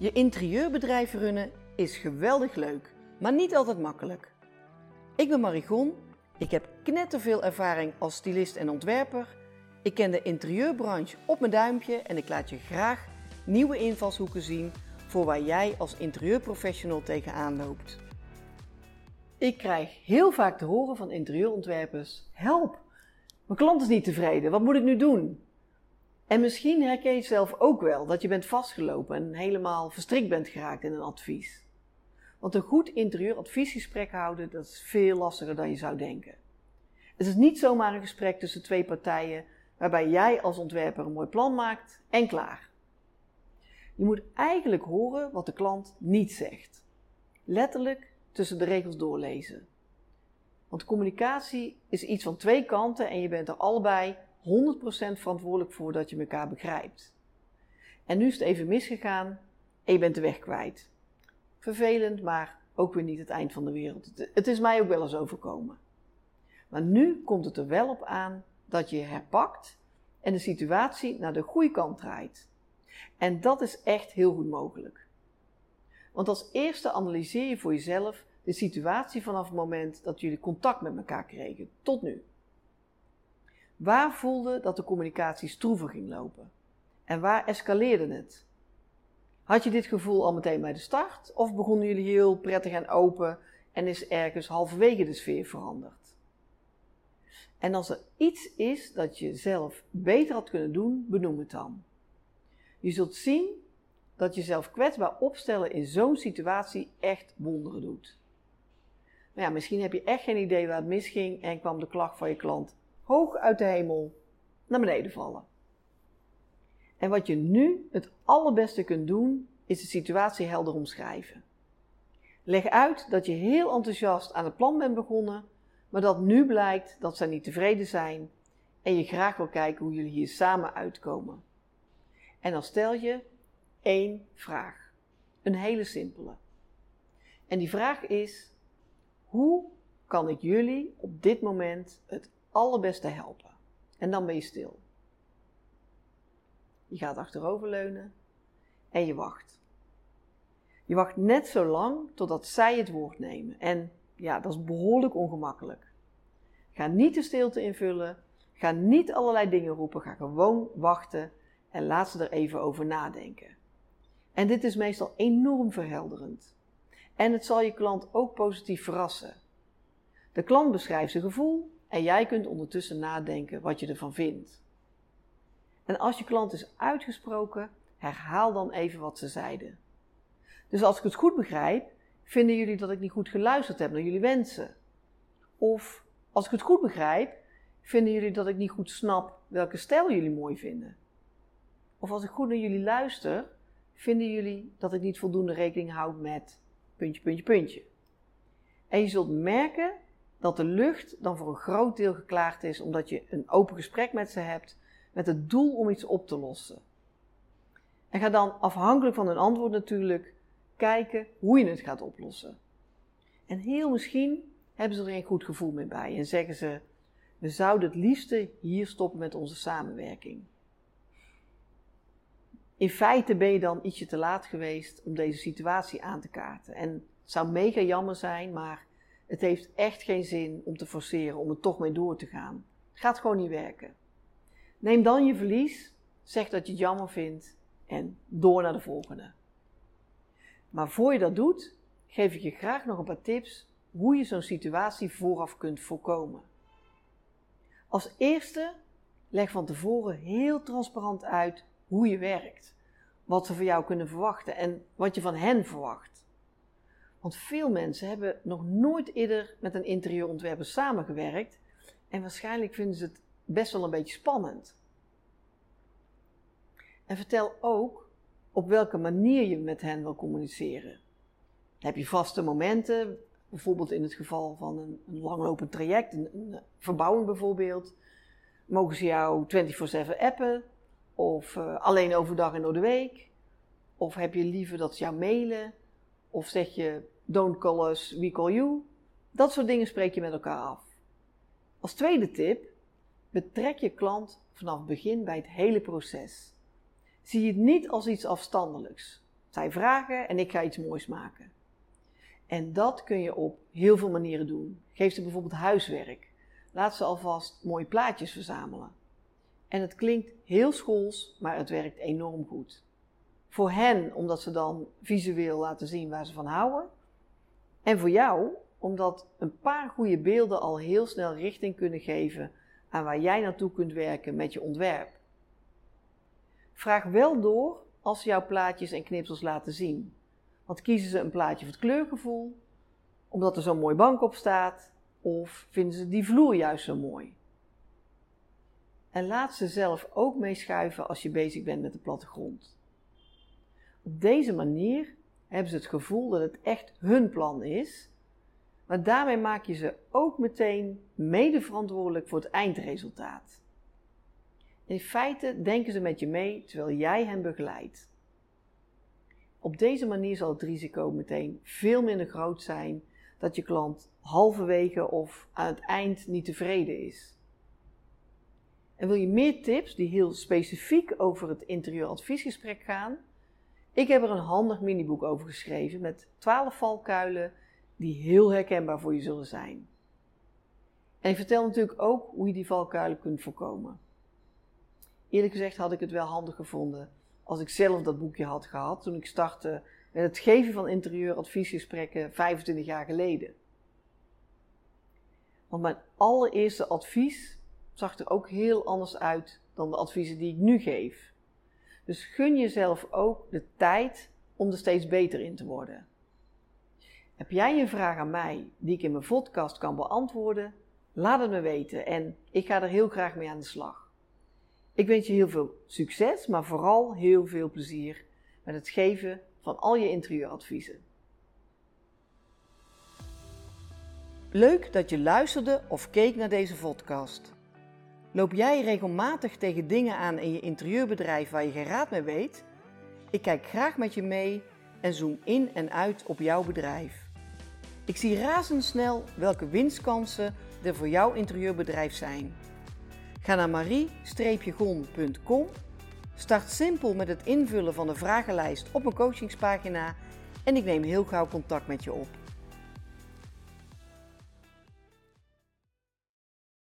Je interieurbedrijf runnen is geweldig leuk, maar niet altijd makkelijk. Ik ben Marigon, ik heb knetterveel ervaring als stylist en ontwerper. Ik ken de interieurbranche op mijn duimpje en ik laat je graag nieuwe invalshoeken zien voor waar jij als interieurprofessional tegenaan loopt. Ik krijg heel vaak te horen van interieurontwerpers: help, mijn klant is niet tevreden, wat moet ik nu doen? En misschien herken je zelf ook wel dat je bent vastgelopen en helemaal verstrikt bent geraakt in een advies. Want een goed interieuradviesgesprek houden, dat is veel lastiger dan je zou denken. Het is niet zomaar een gesprek tussen twee partijen waarbij jij als ontwerper een mooi plan maakt en klaar. Je moet eigenlijk horen wat de klant niet zegt. Letterlijk tussen de regels doorlezen. Want communicatie is iets van twee kanten en je bent er allebei 100% verantwoordelijk voor dat je elkaar begrijpt. En nu is het even misgegaan en je bent de weg kwijt. Vervelend, maar ook weer niet het eind van de wereld. Het is mij ook wel eens overkomen. Maar nu komt het er wel op aan dat je herpakt en de situatie naar de goede kant draait. En dat is echt heel goed mogelijk. Want als eerste analyseer je voor jezelf de situatie vanaf het moment dat jullie contact met elkaar kregen, tot nu. Waar voelde dat de communicatie stroever ging lopen? En waar escaleerde het? Had je dit gevoel al meteen bij de start? Of begonnen jullie heel prettig en open en is ergens halverwege de sfeer veranderd? En als er iets is dat je zelf beter had kunnen doen, benoem het dan. Je zult zien dat jezelf kwetsbaar opstellen in zo'n situatie echt wonderen doet. Maar ja, misschien heb je echt geen idee waar het misging en kwam de klacht van je klant hoog uit de hemel naar beneden vallen. En wat je nu het allerbeste kunt doen, is de situatie helder omschrijven. Leg uit dat je heel enthousiast aan het plan bent begonnen, maar dat nu blijkt dat zij niet tevreden zijn en je graag wil kijken hoe jullie hier samen uitkomen. En dan stel je één vraag. Een hele simpele. En die vraag is: hoe kan ik jullie op dit moment het allerbeste helpen? En dan ben je stil. Je gaat achteroverleunen en je wacht. Je wacht net zo lang totdat zij het woord nemen. En ja, dat is behoorlijk ongemakkelijk. Ga niet de stilte invullen. Ga niet allerlei dingen roepen. Ga gewoon wachten en laat ze er even over nadenken. En dit is meestal enorm verhelderend. En het zal je klant ook positief verrassen. De klant beschrijft zijn gevoel en jij kunt ondertussen nadenken wat je ervan vindt. En als je klant is uitgesproken, herhaal dan even wat ze zeiden. Dus als ik het goed begrijp, vinden jullie dat ik niet goed geluisterd heb naar jullie wensen. Of als ik het goed begrijp, vinden jullie dat ik niet goed snap welke stijl jullie mooi vinden. Of als ik goed naar jullie luister, vinden jullie dat ik niet voldoende rekening houd met puntje, puntje, puntje. En je zult merken dat de lucht dan voor een groot deel geklaard is omdat je een open gesprek met ze hebt met het doel om iets op te lossen. En ga dan afhankelijk van hun antwoord natuurlijk kijken hoe je het gaat oplossen. En heel misschien hebben ze er geen goed gevoel meer bij en zeggen ze: We zouden het liefste hier stoppen met onze samenwerking. In feite ben je dan ietsje te laat geweest om deze situatie aan te kaarten. En het zou mega jammer zijn, maar het heeft echt geen zin om te forceren om er toch mee door te gaan. Het gaat gewoon niet werken. Neem dan je verlies, zeg dat je het jammer vindt en door naar de volgende. Maar voor je dat doet, geef ik je graag nog een paar tips hoe je zo'n situatie vooraf kunt voorkomen. Als eerste, leg van tevoren heel transparant uit hoe je werkt, wat ze van jou kunnen verwachten en wat je van hen verwacht. Want veel mensen hebben nog nooit eerder met een interieurontwerper samengewerkt en waarschijnlijk vinden ze het best wel een beetje spannend. En vertel ook op welke manier je met hen wil communiceren. Heb je vaste momenten, bijvoorbeeld in het geval van een, een langlopend traject, een, verbouwing bijvoorbeeld. Mogen ze jou 24/7 appen of uh, alleen overdag en door de week? Of heb je liever dat ze jou mailen? Of zeg je don't call us, we call you? Dat soort dingen spreek je met elkaar af. Als tweede tip, betrek je klant vanaf het begin bij het hele proces. Zie het niet als iets afstandelijks. Zij vragen en ik ga iets moois maken. En dat kun je op heel veel manieren doen. Geef ze bijvoorbeeld huiswerk. Laat ze alvast mooie plaatjes verzamelen. En het klinkt heel schools, maar het werkt enorm goed. Voor hen, omdat ze dan visueel laten zien waar ze van houden. En voor jou, omdat een paar goede beelden al heel snel richting kunnen geven aan waar jij naartoe kunt werken met je ontwerp. Vraag wel door als ze jouw plaatjes en knipsels laten zien. Want kiezen ze een plaatje voor het kleurgevoel, omdat er zo'n mooi bank op staat, of vinden ze die vloer juist zo mooi? En laat ze zelf ook meeschuiven als je bezig bent met de plattegrond. Op deze manier hebben ze het gevoel dat het echt hun plan is, maar daarmee maak je ze ook meteen mede verantwoordelijk voor het eindresultaat. In feite denken ze met je mee terwijl jij hen begeleidt. Op deze manier zal het risico meteen veel minder groot zijn dat je klant halverwege of aan het eind niet tevreden is. En wil je meer tips die heel specifiek over het interieuradviesgesprek gaan? Ik heb er een handig miniboek over geschreven met 12 valkuilen die heel herkenbaar voor je zullen zijn. En ik vertel natuurlijk ook hoe je die valkuilen kunt voorkomen. Eerlijk gezegd had ik het wel handig gevonden als ik zelf dat boekje had gehad toen ik startte met het geven van interieuradviesgesprekken 25 jaar geleden. Want mijn allereerste advies zag er ook heel anders uit dan de adviezen die ik nu geef. Dus gun jezelf ook de tijd om er steeds beter in te worden. Heb jij een vraag aan mij die ik in mijn podcast kan beantwoorden? Laat het me weten en ik ga er heel graag mee aan de slag. Ik wens je heel veel succes, maar vooral heel veel plezier met het geven van al je interieuradviezen. Leuk dat je luisterde of keek naar deze podcast. Loop jij regelmatig tegen dingen aan in je interieurbedrijf waar je geen raad mee weet? Ik kijk graag met je mee en zoom in en uit op jouw bedrijf. Ik zie razendsnel welke winstkansen er voor jouw interieurbedrijf zijn. Ga naar marie-gon.com, start simpel met het invullen van de vragenlijst op een coachingspagina en ik neem heel gauw contact met je op.